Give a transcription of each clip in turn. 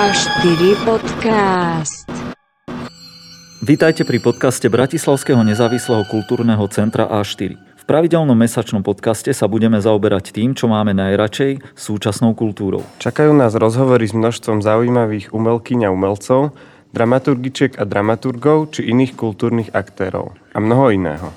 A4 podcast. Vítajte pri podcaste Bratislavského nezávislého kultúrneho centra A4. V pravidelnom mesačnom podcaste sa budeme zaoberať tým, čo máme najradšej, súčasnou kultúrou. Čakajú nás rozhovory s množstvom zaujímavých umelkyň a umelcov, dramaturgičiek a dramaturgov či iných kultúrnych aktérov a mnoho iného.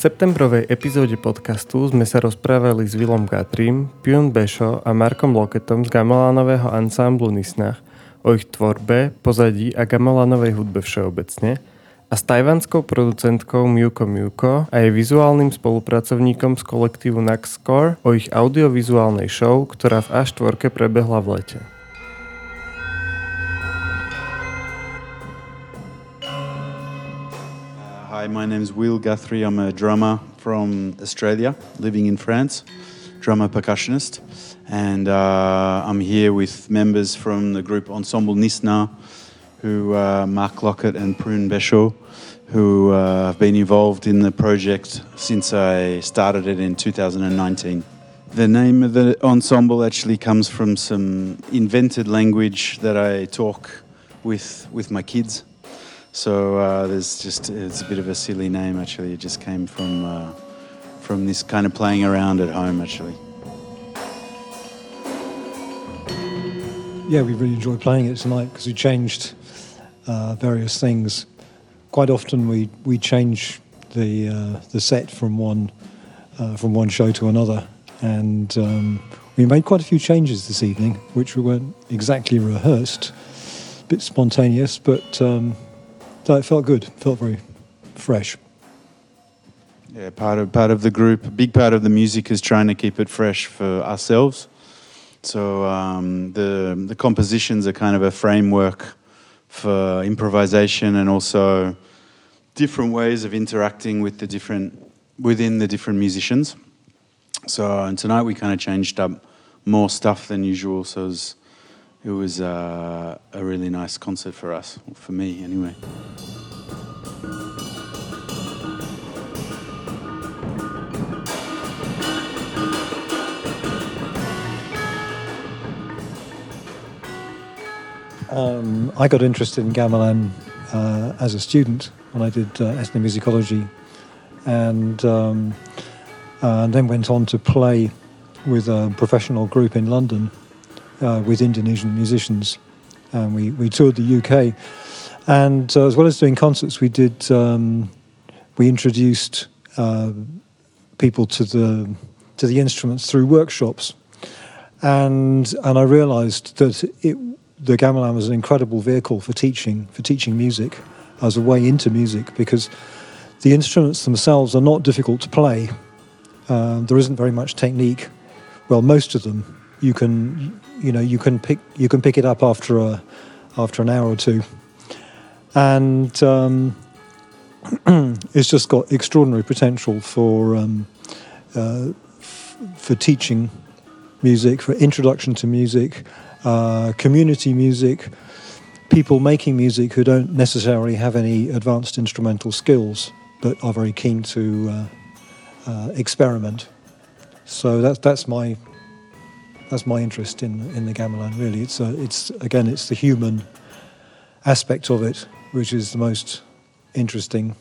Septembrovej epizóde podcastu sme sa rozprávali s Willom Gatrim, Pion Bešo a Markom Loketom z Gamelánového ansámblu Nisnach o ich tvorbe, pozadí a Gamelánovej hudbe všeobecne a s tajvanskou producentkou Miuko Miuko a jej vizuálnym spolupracovníkom z kolektívu Naxcore o ich audiovizuálnej show, ktorá v A4 prebehla v lete. Hi, my name is Will Guthrie. I'm a drummer from Australia, living in France, drummer percussionist. And uh, I'm here with members from the group Ensemble Nist-Nah, who uh, Mark Lockett and Prune Bécheau, who uh, have been involved in the project since I started it in 2019. The name of the ensemble actually comes from some invented language that I talk with with my kids. So uh, there's just it's a bit of a silly name actually. It just came from uh, from this kind of playing around at home actually. Yeah, we really enjoyed playing it tonight because we changed uh, various things. Quite often we we change the uh, the set from one uh, from one show to another, and um, we made quite a few changes this evening, which we weren't exactly rehearsed, a bit spontaneous, but um, it felt good, felt very fresh. Yeah, part of part of the group. A big part of the music is trying to keep it fresh for ourselves. So um, the the compositions are kind of a framework for improvisation and also different ways of interacting with the different within the different musicians. So and tonight we kind of changed up more stuff than usual. So was, it was uh, a really nice concert for us, for me anyway. Um, I got interested in gamelan uh, as a student when I did uh, ethnomusicology, and, um, uh, and then went on to play with a professional group in London uh, with Indonesian musicians, and we, we toured the UK. And uh, as well as doing concerts, we did um, we introduced uh, people to the to the instruments through workshops, and and I realised that it the gamelan was an incredible vehicle for teaching for teaching music as a way into music because the instruments themselves are not difficult to play. Uh, there isn't very much technique. Well, most of them you can you know you can pick you can pick it up after a after an hour or two, and um, it's just got extraordinary potential for um, uh, f- for teaching music, for introduction to music, uh, community music, people making music who don't necessarily have any advanced instrumental skills but are very keen to uh, uh, experiment. So that's that's my that's my interest in in the gamelan. Really, it's a, it's again it's the human aspect of it which is the most interesting.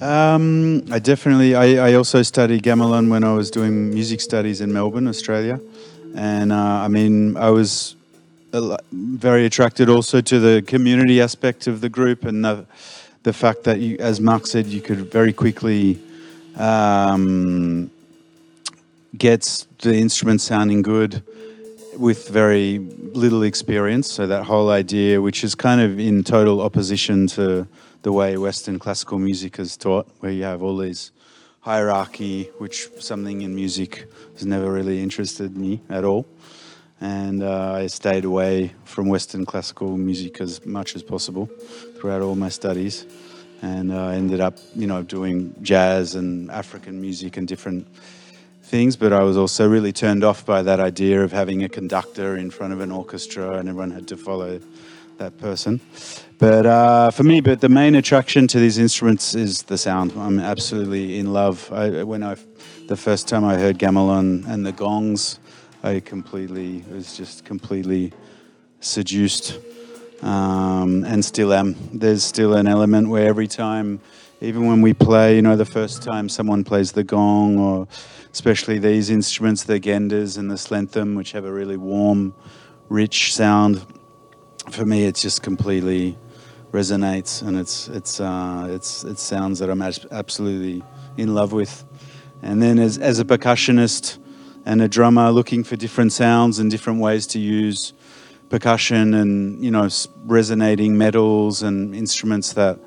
Um, I definitely. I, I also studied gamelan when I was doing music studies in Melbourne, Australia, and uh, I mean I was very attracted also to the community aspect of the group and the the fact that you, as Mark said, you could very quickly um, get the instrument sounding good with very little experience. So that whole idea, which is kind of in total opposition to the way Western classical music is taught, where you have all these hierarchy, which something in music has never really interested me at all. And uh, I stayed away from Western classical music as much as possible throughout all my studies. And uh, I ended up, you know, doing jazz and African music and different things, but I was also really turned off by that idea of having a conductor in front of an orchestra and everyone had to follow that person. But uh, for me, but the main attraction to these instruments is the sound. I'm absolutely in love. I, when I, the first time I heard gamelan and the gongs, I completely was just completely seduced, um, and still am. There's still an element where every time, even when we play, you know, the first time someone plays the gong, or especially these instruments, the genders and the slenthum, which have a really warm, rich sound. For me, it's just completely resonates, and it's it's uh, it's it's sounds that I'm absolutely in love with. And then as as a percussionist and a drummer, looking for different sounds and different ways to use percussion and you know resonating metals and instruments that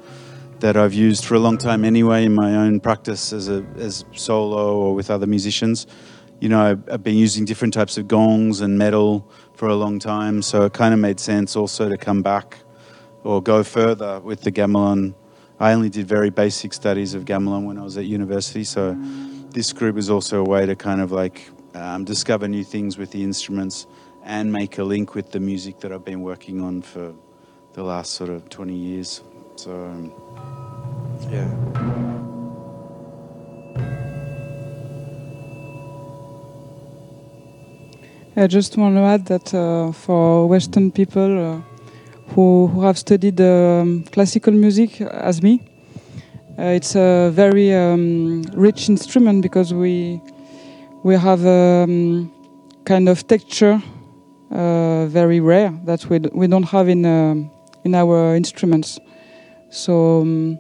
that I've used for a long time anyway in my own practice as a as solo or with other musicians. You know, I've, I've been using different types of gongs and metal for a long time, so it kind of made sense also to come back or go further with the gamelan. I only did very basic studies of gamelan when I was at university, so this group is also a way to kind of like um, discover new things with the instruments and make a link with the music that I've been working on for the last sort of 20 years. So, um, yeah. I just want to add that uh, for Western people uh, who, who have studied um, classical music as me, uh, it's a very um, rich instrument because we we have a um, kind of texture uh, very rare that we, we don't have in um in our instruments. So um,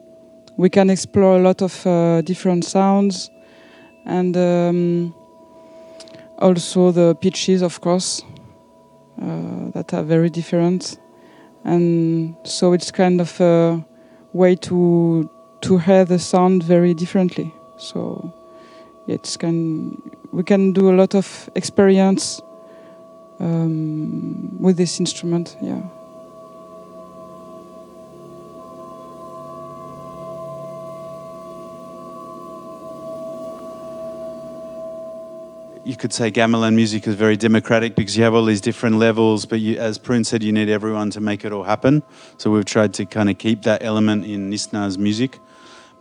we can explore a lot of uh, different sounds and. Um, also the pitches of course uh, that are very different and so it's kind of a way to to hear the sound very differently so it's can we can do a lot of experience um, with this instrument yeah you could say gamelan music is very democratic because you have all these different levels, but you, as Prune said, you need everyone to make it all happen. So we've tried to kind of keep that element in Nist-Nah's music.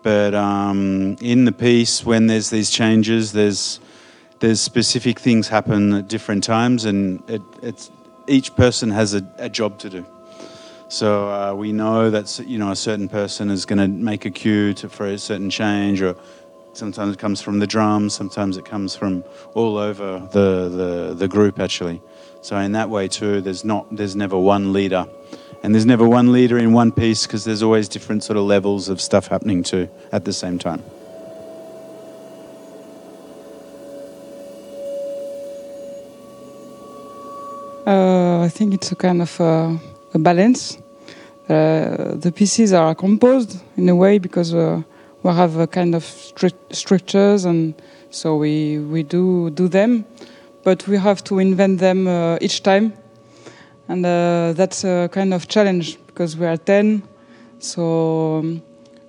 But um, in the piece, when there's these changes, there's there's specific things happen at different times, and it, it's each person has a, a job to do. So uh, we know that you know a certain person is going to make a cue to, for a certain change, or sometimes it comes from the drums, sometimes it comes from all over the, the, the group actually. So in that way too, there's not there's never one leader, and there's never one leader in one piece because there's always different sort of levels of stuff happening too at the same time. I think it's a kind of uh, a balance. Uh, the pieces are composed in a way because uh, we have a kind of stru- structures, and so we we do do them, but we have to invent them uh, each time, and that's a kind of challenge because we are ten, so um,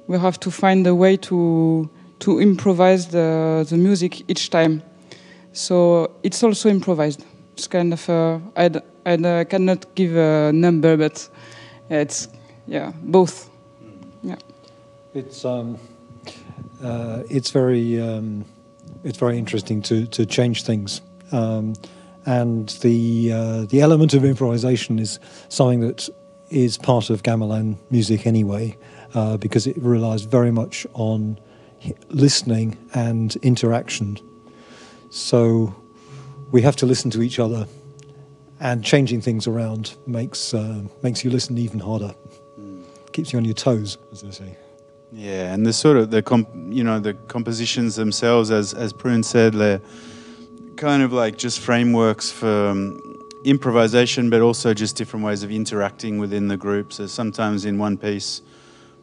we have to find a way to to improvise the the music each time. So it's also improvised. It's kind of uh, I d- I d- I cannot give a number, but it's yeah both. Yeah. It's um, uh, it's very um, it's very interesting to to change things, um, and the uh, the element of improvisation is something that is part of gamelan music anyway, uh, because it relies very much on listening and interaction. So we have to listen to each other, and changing things around makes uh, makes you listen even harder. Keeps you on your toes, as they say. Yeah, and the sort of the comp, you know the compositions themselves, as as Prune said, they're kind of like just frameworks for um, improvisation, but also just different ways of interacting within the group. So sometimes in one piece,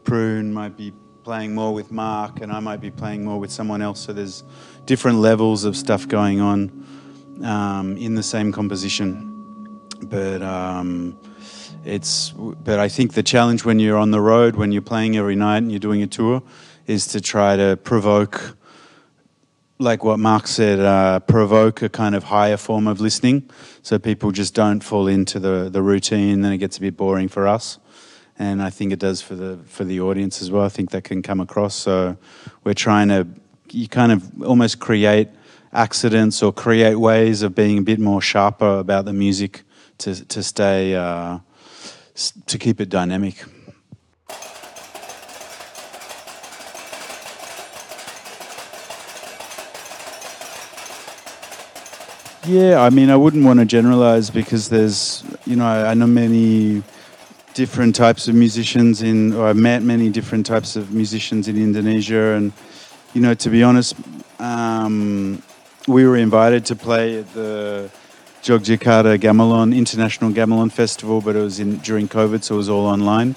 Prune might be playing more with Mark, and I might be playing more with someone else. So there's different levels of stuff going on um, in the same composition, but. Um, it's but I think the challenge when you're on the road, when you're playing every night and you're doing a tour, is to try to provoke, like what Mark said, uh, provoke a kind of higher form of listening, so people just don't fall into the the routine. Then it gets a bit boring for us, and I think it does for the for the audience as well. I think that can come across. So we're trying to you kind of almost create accidents or create ways of being a bit more sharper about the music to to stay uh, to keep it dynamic. Yeah, I mean, I wouldn't want to generalize because there's, you know, I, I know many different types of musicians in, or I've met many different types of musicians in Indonesia, and you know, to be honest, um, we were invited to play at the Jogjakarta Gamelan International Gamelan Festival, but it was in during COVID, so it was all online,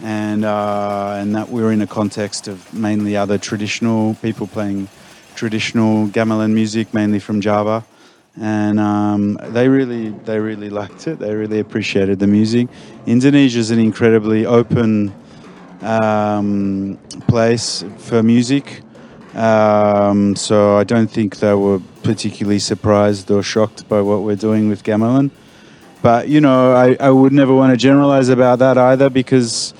and uh, and that we were in a context of mainly other traditional people playing traditional gamelan music, mainly from Java and um, they really they really liked it. They really appreciated the music. Indonesia is an incredibly open um, place for music, um, so I don't think they were particularly surprised or shocked by what we're doing with gamelan. But you know, I, I would never want to generalize about that either because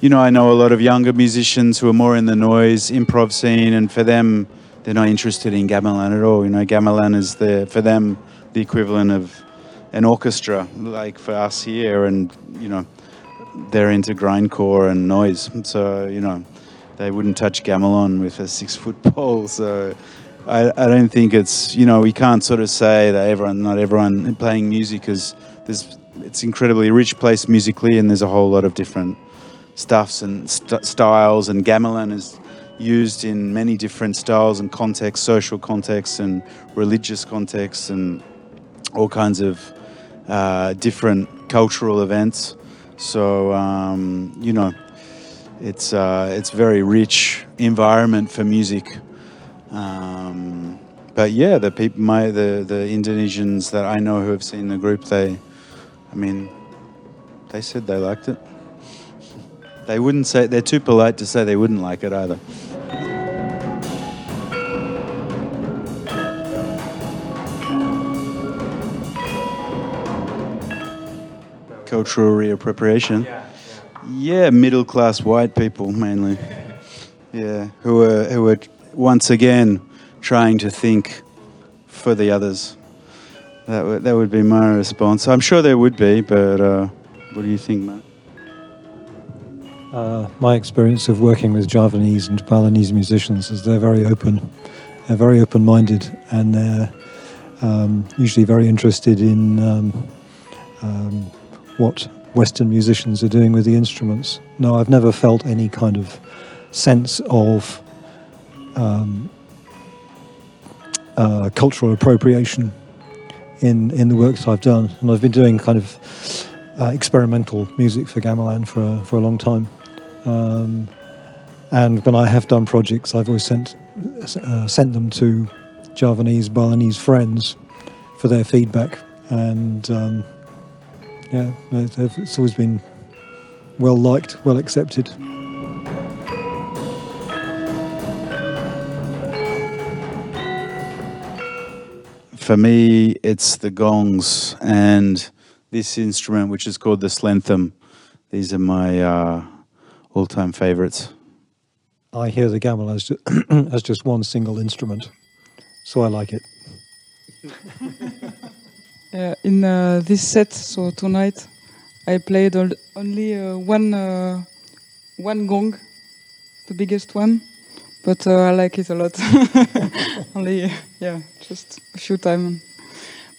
you know I know a lot of younger musicians who are more in the noise improv scene, and for them they're not interested in gamelan at all. You know, gamelan is the for them the equivalent of an orchestra, like for us here, and you know, they're into grindcore and noise. So you know, they wouldn't touch gamelan with a six foot pole. So I, I don't think it's you know we can't sort of say that everyone, not everyone playing music is there's it's incredibly rich place musically, and there's a whole lot of different stuffs and st- styles, and gamelan is used in many different styles and contexts, social contexts and religious contexts, and all kinds of uh, different cultural events. So um, you know, it's uh, it's very rich environment for music. Um, but yeah, the people, my the the Indonesians that I know who have seen the group, they, I mean, they said they liked it. They wouldn't say they're too polite to say they wouldn't like it either. Cultural reappropriation. Yeah, middle class white people mainly. Yeah, who are who are once again trying to think for the others. That would that would be my response. I'm sure there would be, but uh, what do you think, Matt? Uh, my experience of working with Javanese and Balinese musicians is they're very open, they're very open-minded, and they're um, usually very interested in um, um, what Western musicians are doing with the instruments. No, I've never felt any kind of sense of um, uh, cultural appropriation in in the works I've done, and I've been doing kind of uh, experimental music for gamelan for a, for a long time. Um, and when I have done projects, I've always sent uh, sent them to Javanese, Balinese friends for their feedback, and um, yeah, it's always been well liked, well accepted. For me, it's the gongs and this instrument, which is called the slenthum. These are my uh, all-time favorites. I hear the gamelan as, ju- as just one single instrument, so I like it. Yeah, in uh, this set, so tonight, I played al- only uh, one uh, one gong, the biggest one, but uh, I like it a lot. only yeah, just a few times.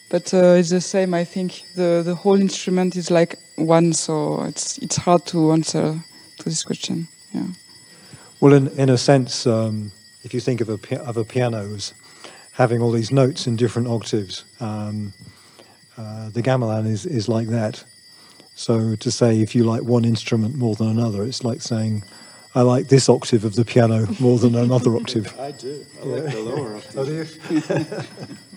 But uh, it's the same. I think the the whole instrument is like one, so it's it's hard to answer to this question. Yeah. Well, in, in a sense, um, if you think of a, of a piano as having all these notes in different octaves, um, uh, the gamelan is, is like that. So to say if you like one instrument more than another, it's like saying, I like this octave of the piano more than another octave. I do. I like the lower octave. Oh,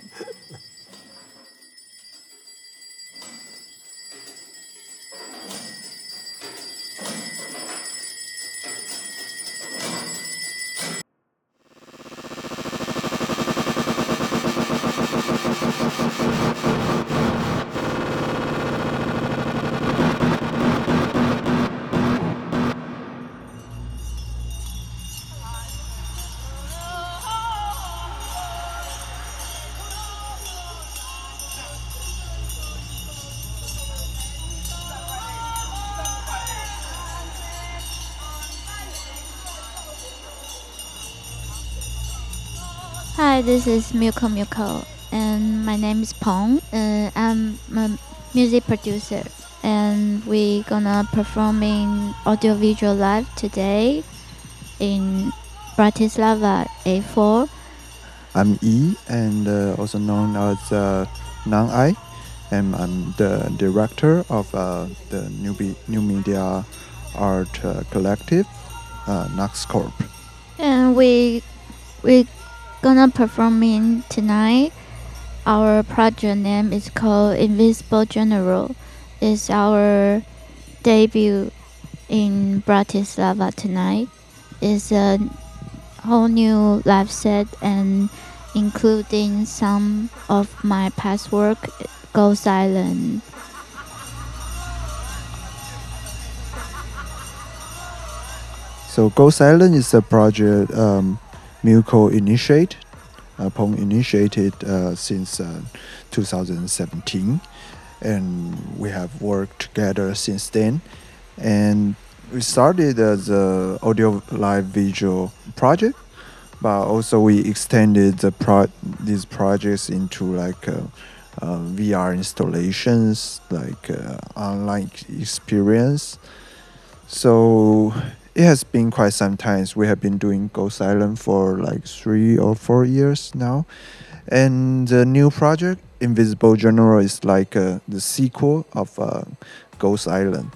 Hi, this is Meuko Meuko, and my name is Pong. Uh, I'm a music producer, and we're gonna perform in audiovisual live today in Bratislava A4. I'm E, and uh, also known as uh, Ai, and I'm the director of uh, the new, Be- new media art uh, collective, uh, NAXS Corp. And we we gonna perform in tonight. Our project name is called Invisible General. It's our debut in Bratislava tonight. It's a whole new live set and including some of my past work Ghost Island. So Ghost Island is a project um, Meuko initiated, uh, Pong initiated uh, since uh, 2017, and we have worked together since then. And we started as a audio live visual project, but also we extended the pro- these projects into like uh, uh, VR installations, like uh, online experience. So it has been quite some time. We have been doing Ghost Island for like three or four years now. And the new project, Invisible General, is like uh, the sequel of uh, Ghost Island.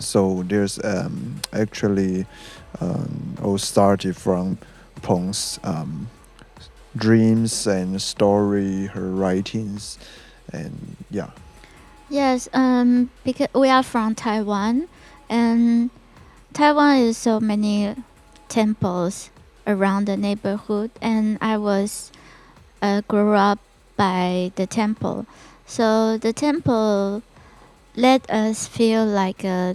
So there's um, actually um, all started from Pong's um, dreams and story, her writings, and yeah. Yes, um, because we are from Taiwan, and Taiwan is so many temples around the neighborhood, and I was uh, grew up by the temple, so the temple let us feel like uh,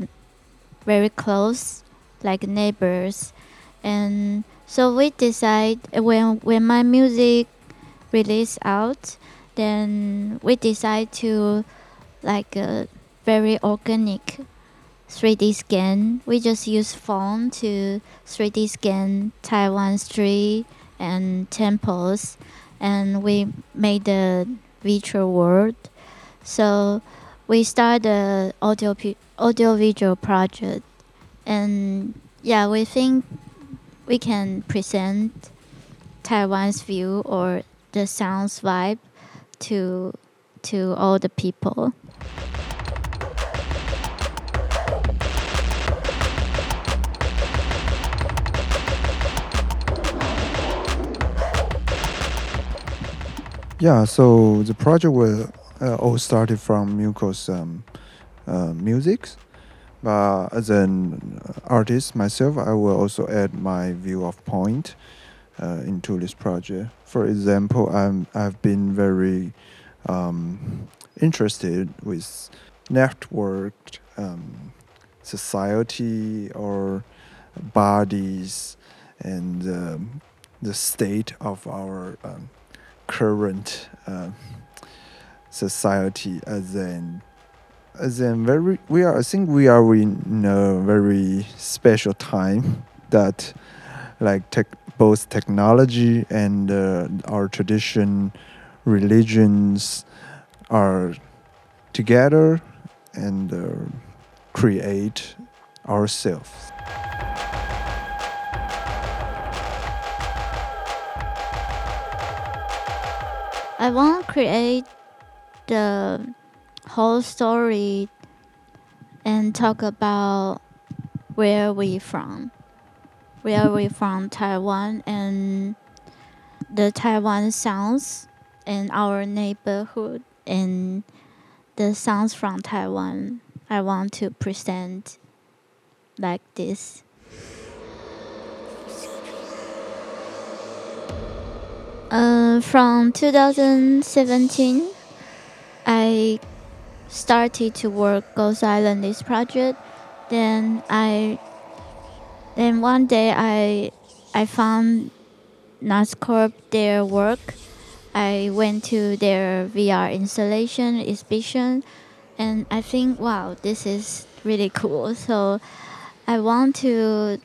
very close, like neighbors, and so we decide when when my music release out, then we decide to like a very organic 3D scan. We just use phone to 3D scan Taiwan street and temples, and we made the virtual world. So we started the audio audio visual project, and yeah, we think we can present Taiwan's view or the sounds vibe to to all the people. Yeah, so the project will uh, all started from Meuko's um, uh, music. But as an artist myself, I will also add my view of point uh, into this project. For example, I'm I've been very um, interested with networked um, society or bodies and um, the state of our um, current uh, society as in as in very we are I think we are in a very special time that like tech, both technology and uh, our tradition religions are together and uh, create ourselves I want to create the whole story and talk about where we from, where we from Taiwan and the Taiwan sounds in our neighborhood and the sounds from Taiwan. I want to present like this. From 2017, I started to work Ghost Island this project. Then I, then one day I, I found NAXS Corp their work. I went to their VR installation exhibition, and I think wow, this is really cool. So I want to,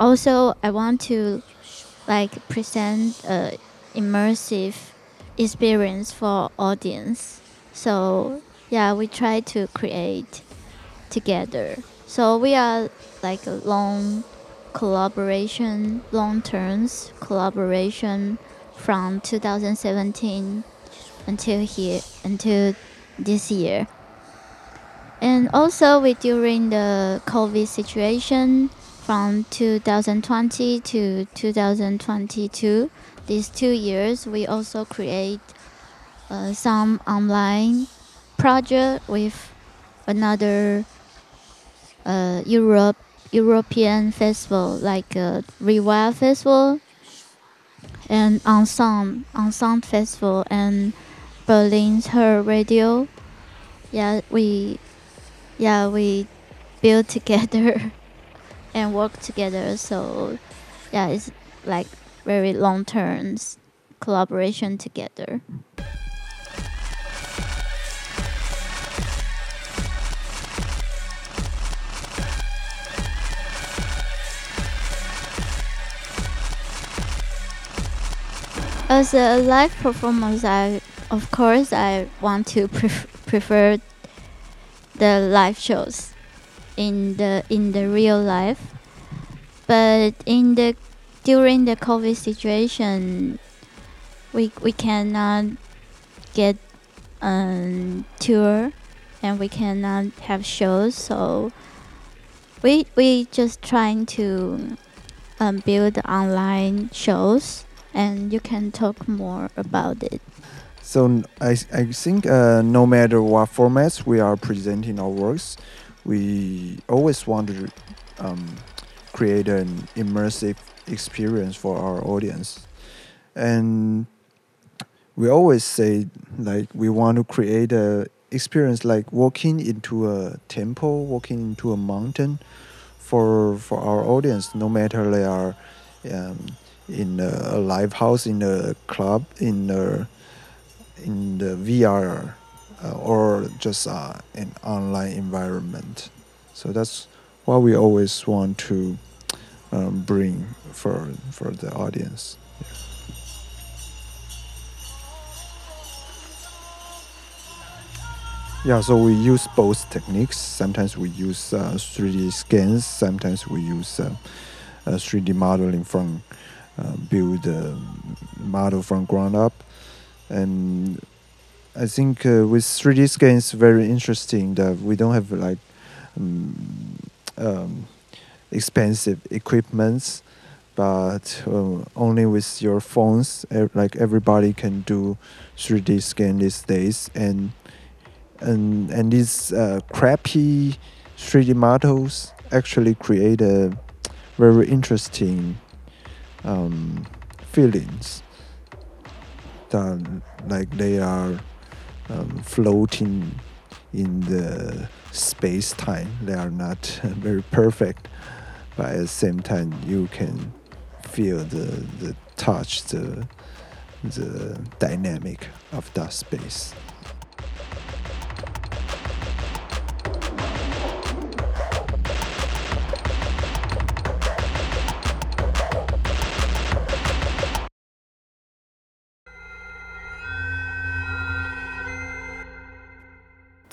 also I want to, like present a immersive experience for audience. So yeah, we try to create together. So we are like a long collaboration, long terms collaboration from 2017 until here until this year. And also we during the COVID situation from 2020 to 2022, these two years we also create uh, some online project with another uh, Europe European festival like uh, Festival and Ensemble Ensemble Festival and Berlin's HÖR Radio. Yeah, we yeah we build together and work together. So yeah, it's like very long term collaboration together. As a live performance, I of course I want to pref- prefer the live shows in the in the real life, but in the during the COVID situation, we we cannot get um, tour and we cannot have shows, so we we just trying to um, build online shows and you can talk more about it. So I, I think uh, no matter what formats we are presenting our works, we always want to um, create an immersive experience for our audience. And we always say like we want to create a experience like walking into a temple, walking into a mountain for for our audience, no matter they are um, in a, live house, in a club, in a in the VR, uh, or just uh, an online environment. So that's what we always want to um, bring for for the audience. Yeah, so we use both techniques. Sometimes we use uh, 3D scans. Sometimes we use uh, 3D modeling from uh, build a model from ground up and I think uh, with 3D scans, very interesting that we don't have like um, um, expensive equipments but uh, only with your phones like everybody can do 3D scan these days. And and and these uh, crappy 3D models actually create a very interesting um, feelings that like they are um, floating in the space time. They are not very perfect, but at the same time you can feel the the touch, the the dynamic of that space.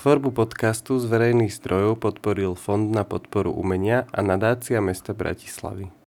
Tvorbu podcastu z verejných zdrojov podporil Fond na podporu umenia a nadácia mesta Bratislavy.